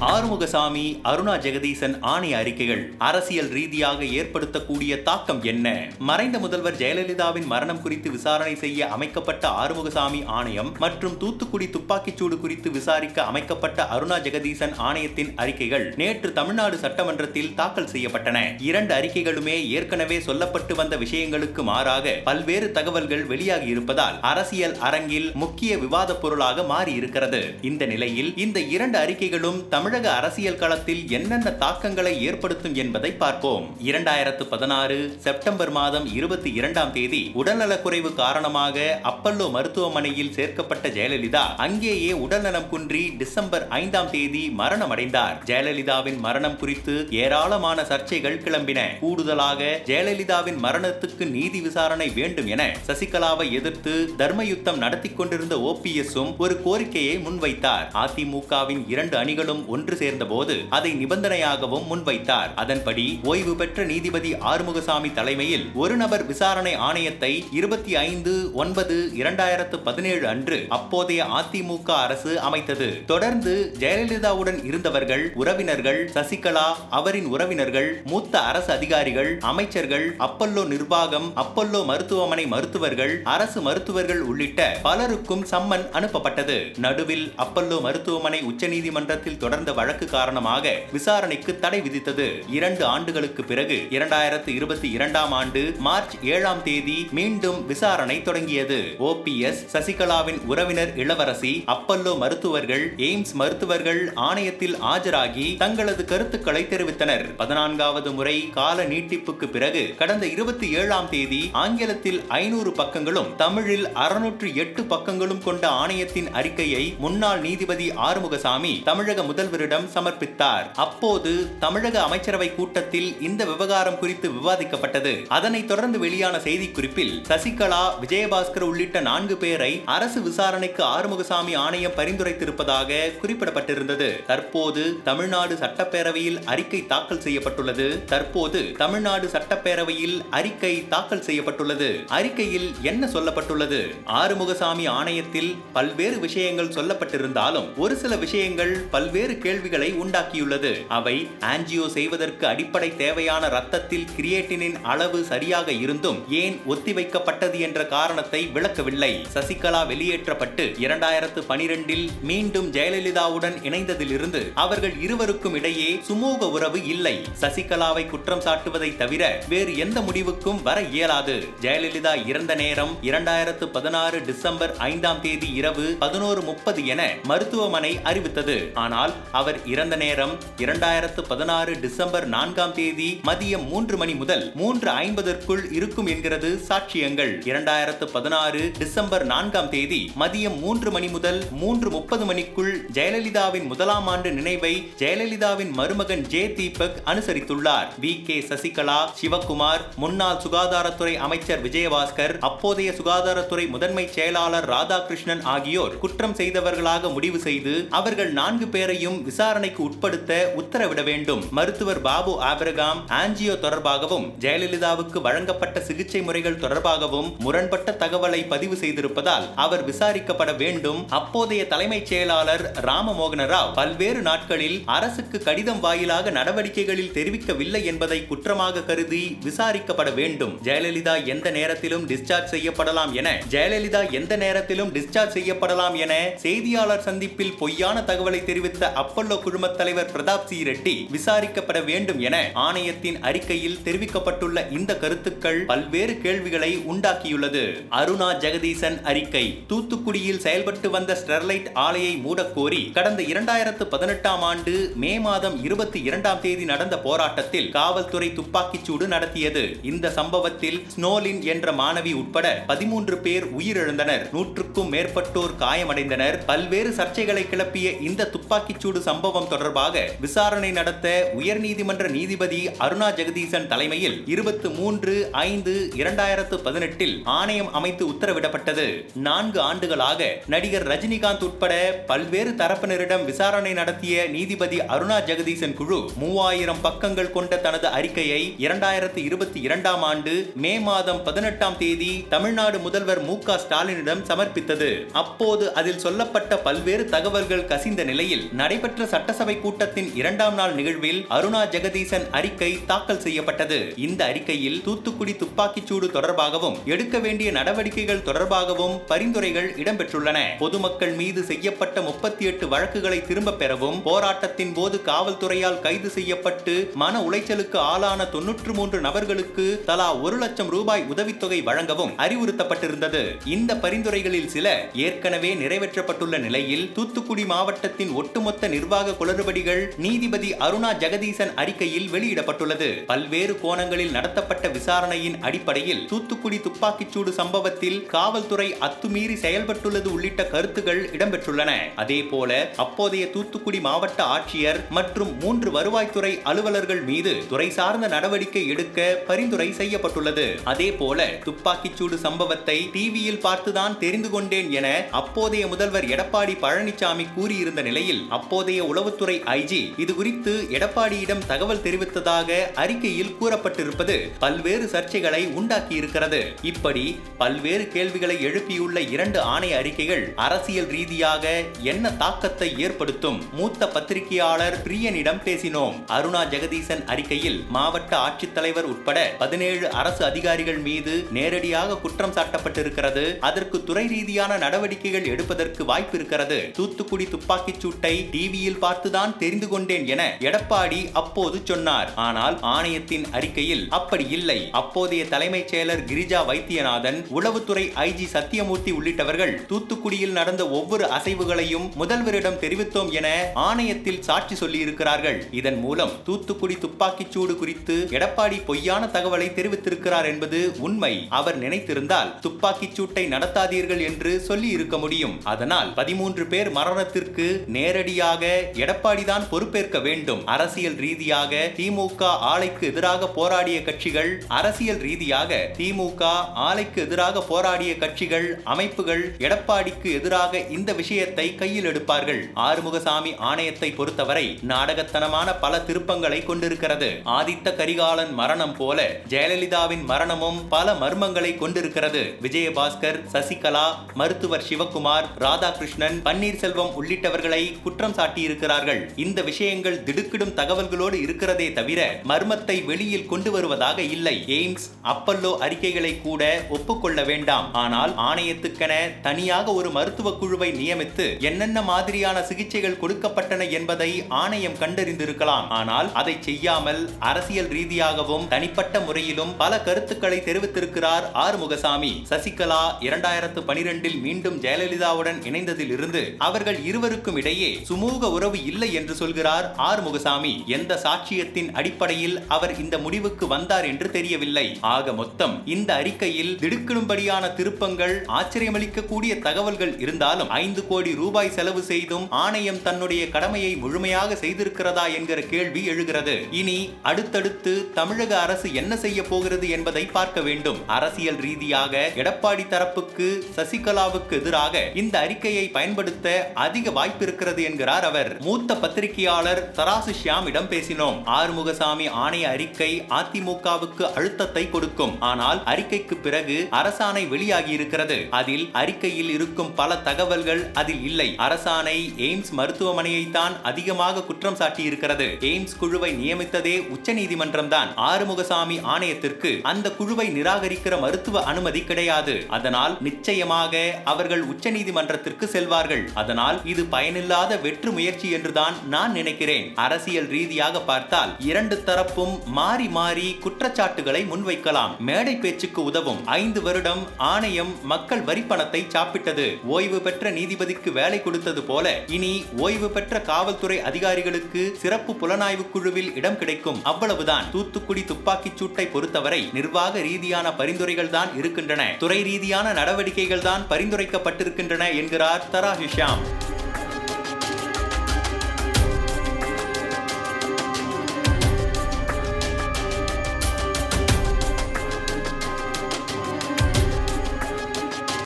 Arumugasamy Aruna Jagadeesan ஆணைய அறிக்கைகள் அரசியல் ரீதியாக ஏற்படுத்தக்கூடிய தாக்கம் என்ன? மறைந்த முதல்வர் ஜெயலலிதாவின் மரணம் குறித்து விசாரணை செய்ய அமைக்கப்பட்ட ஆறுமுகசாமி ஆணையம் மற்றும் தூத்துக்குடி துப்பாக்கிச்சூடு குறித்து விசாரிக்க அமைக்கப்பட்ட அருணா ஜெகதீசன் ஆணையத்தின் அறிக்கைகள் நேற்று தமிழ்நாடு சட்டமன்றத்தில் தாக்கல் செய்யப்பட்டன. இரண்டு அறிக்கைகளுமே ஏற்கனவே சொல்லப்பட்டு வந்த விஷயங்களுக்கு மாறாக பல்வேறு தகவல்கள் வெளியாகி இருப்பதால் அரசியல் அரங்கில் முக்கிய விவாத பொருளாக மாறி இருக்கிறது இந்த நிலையில் இந்த இரண்டு அறிக்கைகளும் தமிழக அரசியல் களத்தில் என்னென்ன தாக்கங்களை ஏற்படுத்தும் என்பதை பார்ப்போம். இரண்டாயிரத்து பதினாறு செப்டம்பர் மாதம் இருபத்தி இரண்டாம் தேதி உடல்நலக்குறைவு காரணமாக அப்பல்லோ மருத்துவமனையில் சேர்க்கப்பட்ட ஜெயலலிதா அங்கேயே உடல்நலம் குன்றி டிசம்பர் ஐந்தாம் தேதி மரணம் அடைந்தார் ஜெயலலிதாவின் மரணம் குறித்து ஏராளமான சர்ச்சைகள் கிளம்பின. கூடுதலாக ஜெயலலிதாவின் மரணத்துக்கு நீதி விசாரணை வேண்டும் என சசிகலாவை எதிர்த்து தர்மயுத்தம் நடத்தி கொண்டிருந்த ஓபிஎஸும் ஒரு கோரிக்கையை முன்வைத்தார். அதிமுகவின் இரண்டு அணிகளும் ஒன்று சேர்ந்தபோது அதை நிபந்தனையாகவும் முன்வைத்தார். அதன்படி ஓய்வு பெற்ற நீதிபதி ஆறுமுகசாமி தலைமையில் ஒரு நபர் விசாரணை ஆணையத்தை இருபத்தி ஐந்து ஒன்பது இரண்டாயிரத்து பதினேழு அன்று அப்போதைய அதிமுக அரசு அமைத்தது. தொடர்ந்து ஜெயலலிதாவுடன் இருந்தவர்கள் உறவினர்கள் சசிகலா அவரின் உறவினர்கள் மூத்த அரசு அதிகாரிகள் அமைச்சர்கள் அப்பல்லோ நிர்வாகம் அப்பல்லோ மருத்துவமனை மருத்துவர்கள் அரசு மருத்துவர்கள் உள்ளிட்ட பலருக்கும் சம்மன் அனுப்பப்பட்டது. நடுவில் அப்பல்லோ மருத்துவமனை உச்சநீதிமன்றத்தில் தொடர்ந்து வழக்கு காரணமாக விசாரணைக்கு தடை விதித்தது. இரண்டு ஆண்டுகளுக்கு பிறகு இரண்டாயிரத்து இருபத்தி இரண்டாம் ஆண்டு மார்ச் ஏழாம் தேதி மீண்டும் விசாரணை தொடங்கியது. ஓபிஎஸ் சசிகலாவின் உறவினர் இளவரசி அப்பல்லோ மருத்துவர்கள் எய்ம்ஸ் மருத்துவர்கள் ஆணையத்தில் ஆஜராகி தங்களது கருத்துக்களை தெரிவித்தனர். பதினான்காவது முறை கால நீட்டிப்புக்கு பிறகு கடந்த இருபத்தி ஏழாம் தேதி ஆங்கிலத்தில் ஐநூறு பக்கங்களும் தமிழில் அறுநூற்று எட்டு பக்கங்களும் கொண்ட ஆணையத்தின் அறிக்கையை முன்னாள் நீதிபதி ஆறுமுகசாமி தமிழக முதல்வர் முதல்வரிடம் சமர்ப்பித்தார். அப்போது தமிழக அமைச்சரவை கூட்டத்தில் இந்த விவகாரம் குறித்து விவாதிக்கப்பட்டது. அதனைத் தொடர்ந்து வெளியான செய்திக்குறிப்பில் சசிகலா விஜயபாஸ்கர் உள்ளிட்ட நான்கு பேரை அரசு விசாரணைக்கு ஆறுமுகசாமி ஆணையம் பரிந்துரைத்திருப்பதாக குறிப்பிடப்பட்டிருந்தது. தற்போது தமிழ்நாடு சட்டப்பேரவையில் அறிக்கை தாக்கல் செய்யப்பட்டுள்ளது. தற்போது தமிழ்நாடு சட்டப்பேரவையில் அறிக்கை தாக்கல் செய்யப்பட்டுள்ளது. அறிக்கையில் என்ன சொல்லப்பட்டுள்ளது? ஆறுமுகசாமி ஆணையத்தில் பல்வேறு விஷயங்கள் சொல்லப்பட்டிருந்தாலும் ஒரு சில விஷயங்கள் பல்வேறு கேள்விகளை உண்டாக்கியுள்ளது. அவை ஆன்ஜியோ செய்வதற்கு அடிப்படை தேவையான ரத்தத்தில் கிரியேட்டினின் அளவு சரியாக இருந்தும் ஏன் ஒத்திவைக்கப்பட்டது என்ற காரணத்தை விளக்கவில்லை. சசிகலா வெளியேற்றப்பட்டு இரண்டாயிரத்து பனிரெண்டில் மீண்டும் ஜெயலலிதாவுடன் இணைந்ததிலிருந்து அவர்கள் இருவருக்கும் இடையே சுமூக உறவு இல்லை. சசிகலாவை குற்றம் சாட்டுவதை தவிர வேறு எந்த முடிவுக்கும் வர இயலாது. ஜெயலலிதா இறந்த நேரம் இரண்டாயிரத்து பதினாறு டிசம்பர் ஐந்தாம் தேதி இரவு பதினோரு முப்பது என மருத்துவமனை அறிவித்தது. ஆனால் அவர் இறந்த நேரம் இரண்டாயிரத்து பதினாறு டிசம்பர் நான்காம் தேதி மதியம் மூன்று மணி முதல் மூன்று ஐம்பதற்குள் இருக்கும் என்கிறது சாட்சியங்கள். இரண்டாயிரத்து பதினாறு டிசம்பர் நான்காம் தேதி மதியம் மூன்று மணி முதல் மூன்று முப்பது மணிக்குள் ஜெயலலிதாவின் முதலாம் ஆண்டு நினைவை ஜெயலலிதாவின் மருமகன் ஜே தீபக் அனுசரித்துள்ளார். வி. கே. சசிகலா சிவகுமார் முன்னாள் சுகாதாரத்துறை அமைச்சர் விஜயபாஸ்கர் அப்போதைய சுகாதாரத்துறை முதன்மை செயலாளர் ராதாகிருஷ்ணன் ஆகியோர் குற்றம் செய்தவர்களாக முடிவு செய்து அவர்கள் நான்கு பேரையும் விசாரணைக்கு உட்படுத்த உத்தரவிட வேண்டும். மருத்துவர் பாபு ஆபிரகாம் ஆன்ஜியோ தொடர்பாகவும் ஜெயலலிதாவுக்கு வழங்கப்பட்ட சிகிச்சை முறைகள் தொடர்பாகவும் முரண்பட்ட தகவலை பதிவு செய்திருப்பதால் அவர் விசாரிக்கப்பட வேண்டும். அப்போதைய தலைமைச் செயலாளர் ராமமோகன ராவ் பல்வேறு நாட்களில் அரசுக்கு கடிதம் வாயிலாக நடவடிக்கைகளில் தெரிவிக்கவில்லை என்பதை குற்றமாக கருதி விசாரிக்கப்பட வேண்டும். ஜெயலலிதா எந்த நேரத்திலும் டிஸ்சார்ஜ் செய்யப்படலாம் என ஜெயலலிதா எந்த நேரத்திலும் டிஸ்சார்ஜ் செய்யப்படலாம் என செய்தியாளர் சந்திப்பில் பொய்யான தகவலை தெரிவித்த அப்பல்லோ குழும தலைவர் பிரதாப் சி ரெட்டி விசாரிக்கப்பட வேண்டும் என ஆணையத்தின் அறிக்கையில் தெரிவிக்கப்பட்டுள்ள இந்த கருத்துக்கள் பல்வேறு கேள்விகளை உண்டாக்கியுள்ளது. அருணா ஜெகதீசன் அறிக்கை. தூத்துக்குடியில் செயல்பட்டு வந்த ஸ்டெர்லைட் ஆலையை மூடக்கோரி கடந்த இரண்டாயிரத்து பதினெட்டாம் ஆண்டு மே மாதம் இருபத்தி இரண்டாம் தேதி நடந்த போராட்டத்தில் காவல்துறை துப்பாக்கிச்சூடு நடத்தியது. இந்த சம்பவத்தில் ஸ்னோலின் என்ற மாணவி உட்பட பதிமூன்று பேர் உயிரிழந்தனர். நூற்றுக்கும் மேற்பட்டோர் காயமடைந்தனர். பல்வேறு சர்ச்சைகளை கிளப்பிய இந்த துப்பாக்கிச்சூடு துப்பாக்கிச்சூடு சம்பவம் தொடர்பாக விசாரணை நடத்த உயர்நீதிமன்ற நீதிபதி அருணா ஜெகதீசன் தலைமையில் இருபத்தி மூன்று ஐந்து இரண்டாயிரத்து பதினெட்டில் ஆணையம் அமைத்து உத்தரவிடப்பட்டது. நான்கு ஆண்டுகளாக நடிகர் ரஜினிகாந்த் உட்பட பல்வேறு தரப்பினரிடம் விசாரணை நடத்திய நீதிபதி அருணா ஜெகதீசன் குழு மூவாயிரம் பக்கங்கள் கொண்ட தனது அறிக்கையை இரண்டாயிரத்து இருபத்தி இரண்டாம் ஆண்டு மே மாதம் பதினெட்டாம் தேதி தமிழ்நாடு முதல்வர் மு க ஸ்டாலினிடம் சமர்ப்பித்தது. அப்போது அதில் சொல்லப்பட்ட பல்வேறு தகவல்கள் கசிந்த நிலையில் நடைபெற்ற சட்டசபை கூட்டத்தின் இரண்டாம் நாள் நிகழ்வில் அருணா ஜெகதீசன் அறிக்கை தாக்கல் செய்யப்பட்டது. இந்த அறிக்கையில் தூத்துக்குடி துப்பாக்கிச்சூடு தொடர்பாகவும் எடுக்க வேண்டிய நடவடிக்கைகள் தொடர்பாகவும் பரிந்துரைகள் இடம்பெற்றுள்ளன. பொதுமக்கள் மீது செய்யப்பட்ட முப்பத்தி எட்டு வழக்குகளை திரும்ப பெறவும் போராட்டத்தின் போது காவல்துறையால் கைது செய்யப்பட்டு மன உளைச்சலுக்கு ஆளான தொன்னூற்று மூன்று நபர்களுக்கு தலா ஒரு லட்சம் ரூபாய் உதவித்தொகை வழங்கவும் அறிவுறுத்தப்பட்டிருந்தது. இந்த பரிந்துரைகளில் சில ஏற்கனவே நிறைவேற்றப்பட்டுள்ள நிலையில் தூத்துக்குடி மாவட்டத்தின் ஒட்டுமொத்த நிர்வாக குளறுபடிகள் நீதிபதி அருணா ஜெகதீசன் அறிக்கையில் வெளியிடப்பட்டுள்ளது. பல்வேறு கோணங்களில் நடத்தப்பட்ட விசாரணையின் அடிப்படையில் தூத்துக்குடி துப்பாக்கிச்சூடு சம்பவத்தில் காவல்துறை அத்துமீறி செயல்பட்டுள்ளது உள்ளிட்ட கருத்துகள் இடம்பெற்றுள்ளன. அதே போல அப்போதைய தூத்துக்குடி மாவட்ட ஆட்சியர் மற்றும் மூன்று வருவாய்த்துறை அலுவலர்கள் மீது துறை சார்ந்த நடவடிக்கை எடுக்க பரிந்துரை செய்யப்பட்டுள்ளது. அதே போல துப்பாக்கிச்சூடு சம்பவத்தை டிவியில் பார்த்துதான் தெரிந்து கொண்டேன் என அப்போதைய முதல்வர் எடப்பாடி பழனிசாமி கூறியிருந்த நிலையில் அப்போது அப்போதைய உளவுத்துறை ஐஜி இது குறித்து எடப்பாடியிடம் தகவல் தெரிவித்ததாக அறிக்கையில் கூறப்பட்டிருப்பது பல்வேறு சர்ச்சைகளை உண்டாக்கியிருக்கிறது. இப்படி பல்வேறு கேள்விகளை எழுப்பியுள்ள இரண்டு ஆணைய அறிக்கைகள் அரசியல் ரீதியாக என்ன தாக்கத்தை ஏற்படுத்தும்? மூத்த பத்திரிகையாளர் பிரியனிடம் பேசினோம். அருணா ஜெகதீசன் அறிக்கையில் மாவட்ட ஆட்சித்தலைவர் உட்பட பதினேழு அரசு அதிகாரிகள் மீது நேரடியாக குற்றம் சாட்டப்பட்டிருக்கிறது. அதற்கு துறை ரீதியான நடவடிக்கைகள் எடுப்பதற்கு வாய்ப்பு இருக்கிறது தூத்துக்குடி துப்பாக்கிச் சூட்டை டிவி டிவியில் பார்த்துதான் தெரிந்து கொண்டேன் என எடப்பாடி அப்போது சொன்னார். ஆனால் ஆணையத்தின் அறிக்கையில் அப்படி இல்லை. அப்போதைய தலைமைச் செயலர் கிரிஜா வைத்தியநாதன் உளவுத்துறை ஐஜி சத்தியமூர்த்தி உள்ளிட்டவர்கள் தூத்துக்குடியில் நடந்த ஒவ்வொரு அசைவுகளையும் முதல்வரிடம் தெரிவித்தோம் என ஆணையத்தில் சாட்சி சொல்லியிருக்கிறார்கள். இதன் மூலம் தூத்துக்குடி துப்பாக்கிச் சூடு குறித்து எடப்பாடி பொய்யான தகவலை தெரிவித்திருக்கிறார் என்பது உண்மை. அவர் நினைத்திருந்தால் துப்பாக்கிச் சூட்டை நடத்தாதீர்கள் என்று சொல்லி இருக்க முடியும். அதனால் பதிமூன்று பேர் மரணத்திற்கு நேரடியாக எடப்பாடி தான் பொறுப்பேற்க வேண்டும். அரசியல் ரீதியாக திமுக ஆலைக்கு எதிராக போராடிய கட்சிகள் அரசியல் ரீதியாக திமுக ஆலைக்கு எதிராக போராடிய கட்சிகள் அமைப்புகள் எடப்பாடிக்கு எதிராக இந்த விஷயத்தை கையில் எடுப்பார்கள். ஆறுமுகசாமி ஆணையத்தை பொறுத்தவரை நாடகத்தனமான பல திருப்பங்களை கொண்டிருக்கிறது. ஆதித்த கரிகாலன் மரணம் போல ஜெயலலிதாவின் மரணமும் பல மர்மங்களை கொண்டிருக்கிறது. விஜயபாஸ்கர் சசிகலா மருத்துவர் சிவகுமார் ராதாகிருஷ்ணன் பன்னீர்செல்வம் உள்ளிட்டவர்களை குற்றம் சாட்டி காட்டியிருக்கிறார்கள். இந்த விஷயங்கள் திடுக்கிடும் தகவல்களோடு இருக்கிறதே தவிர மர்மத்தை வெளியில் கொண்டு வருவதாக இல்லை. எய்ம்ஸ் அப்பல்லோ அறிக்கைகளை கூட ஒப்புக்கொள்ள வேண்டாம். ஆனால் ஆணையத்துக்கென தனியாக ஒரு மருத்துவ குழுவை நியமித்து என்னென்ன மாதிரியான சிகிச்சைகள் கொடுக்கப்பட்டன என்பதை ஆணையம் கண்டறிந்திருக்கலாம். ஆனால் அதை செய்யாமல் அரசியல் ரீதியாகவும் தனிப்பட்ட முறையிலும் பல கருத்துக்களை தெரிவித்திருக்கிறார் ஆறுமுகசாமி. சசிகலா இரண்டாயிரத்து பனிரெண்டில் மீண்டும் ஜெயலலிதாவுடன் இணைந்ததில் இருந்து அவர்கள் இருவருக்கும் இடையே சுமூக உறவு இல்லை என்று சொல்கிறார் ஆறுமுகசாமி. எந்த சாட்சியத்தின் அடிப்படையில் அவர் இந்த முடிவுக்கு வந்தார் என்று தெரியவில்லை. ஆக மொத்தம் இந்த அறிக்கையில் திடுக்கிடும்படியான திருப்பங்கள் ஆச்சரியமளிக்கக்கூடிய தகவல்கள் இருந்தாலும் ஐந்து கோடி ரூபாய் செலவு செய்தும் ஆணையம் தன்னுடைய கடமையை முழுமையாக செய்திருக்கிறதா என்கிற கேள்வி எழுகிறது. இனி அடுத்தடுத்து தமிழக அரசு என்ன செய்ய போகிறது என்பதை பார்க்க வேண்டும். அரசியல் ரீதியாக எடப்பாடி தரப்புக்கு சசிகலாவுக்கு எதிராக இந்த அறிக்கையை பயன்படுத்த அதிக வாய்ப்பு இருக்கிறது என்கிறார் அவர் மூத்த பத்திரிகையாளர் தராசு ஷியாமிடம் பேசினோம். ஆறுமுகசாமி ஆணைய அறிக்கை அதிமுகவுக்கு அழுத்தத்தை கொடுக்கும். ஆனால் அறிக்கைக்கு பிறகு அரசாணை வெளியாகி இருக்கிறது அதில் அறிக்கையில் இருக்கும் பல தகவல்கள் அதில் இல்லை. அரசாணை எய்ம்ஸ் மருத்துவமனையை தான் அதிகமாக குற்றம் சாட்டியிருக்கிறது. எய்ம்ஸ் குழுவை நியமித்ததே உச்சநீதிமன்றம் தான் ஆறுமுகசாமி ஆணையத்திற்கு அந்த குழுவை நிராகரிக்கிற மருத்துவ அனுமதி கிடையாது. அதனால் நிச்சயமாக அவர்கள் உச்சநீதிமன்றத்திற்கு செல்வார்கள். அதனால் இது பயனில்லாத வெற்று முயற்சி என்றுதான் நான் நினைக்கிறேன். அரசியல் ரீதியாக பார்த்தால் இரண்டு தரப்பும் மாறி மாறி குற்றச்சாட்டுகளை முன்வைக்கலாம். மேடை பேச்சுக்கு உதவும். ஐந்து வருடம் ஆணையம் மக்கள் வரிப்பணத்தை சாப்பிட்டது. ஓய்வு பெற்ற நீதிபதிக்கு வேலை கொடுத்தது போல இனி ஓய்வு பெற்ற காவல்துறை அதிகாரிகளுக்கு சிறப்பு புலனாய்வு குழுவில் இடம் கிடைக்கும். அவ்வளவுதான். தூத்துக்குடி துப்பாக்கிச் சூட்டை பொறுத்தவரை நிர்வாக ரீதியான பரிந்துரைகள் தான் இருக்கின்றன. துறை ரீதியான நடவடிக்கைகள் தான் பரிந்துரைக்கப்பட்டிருக்கின்றன என்கிறார் தரா ஹிஷாம்.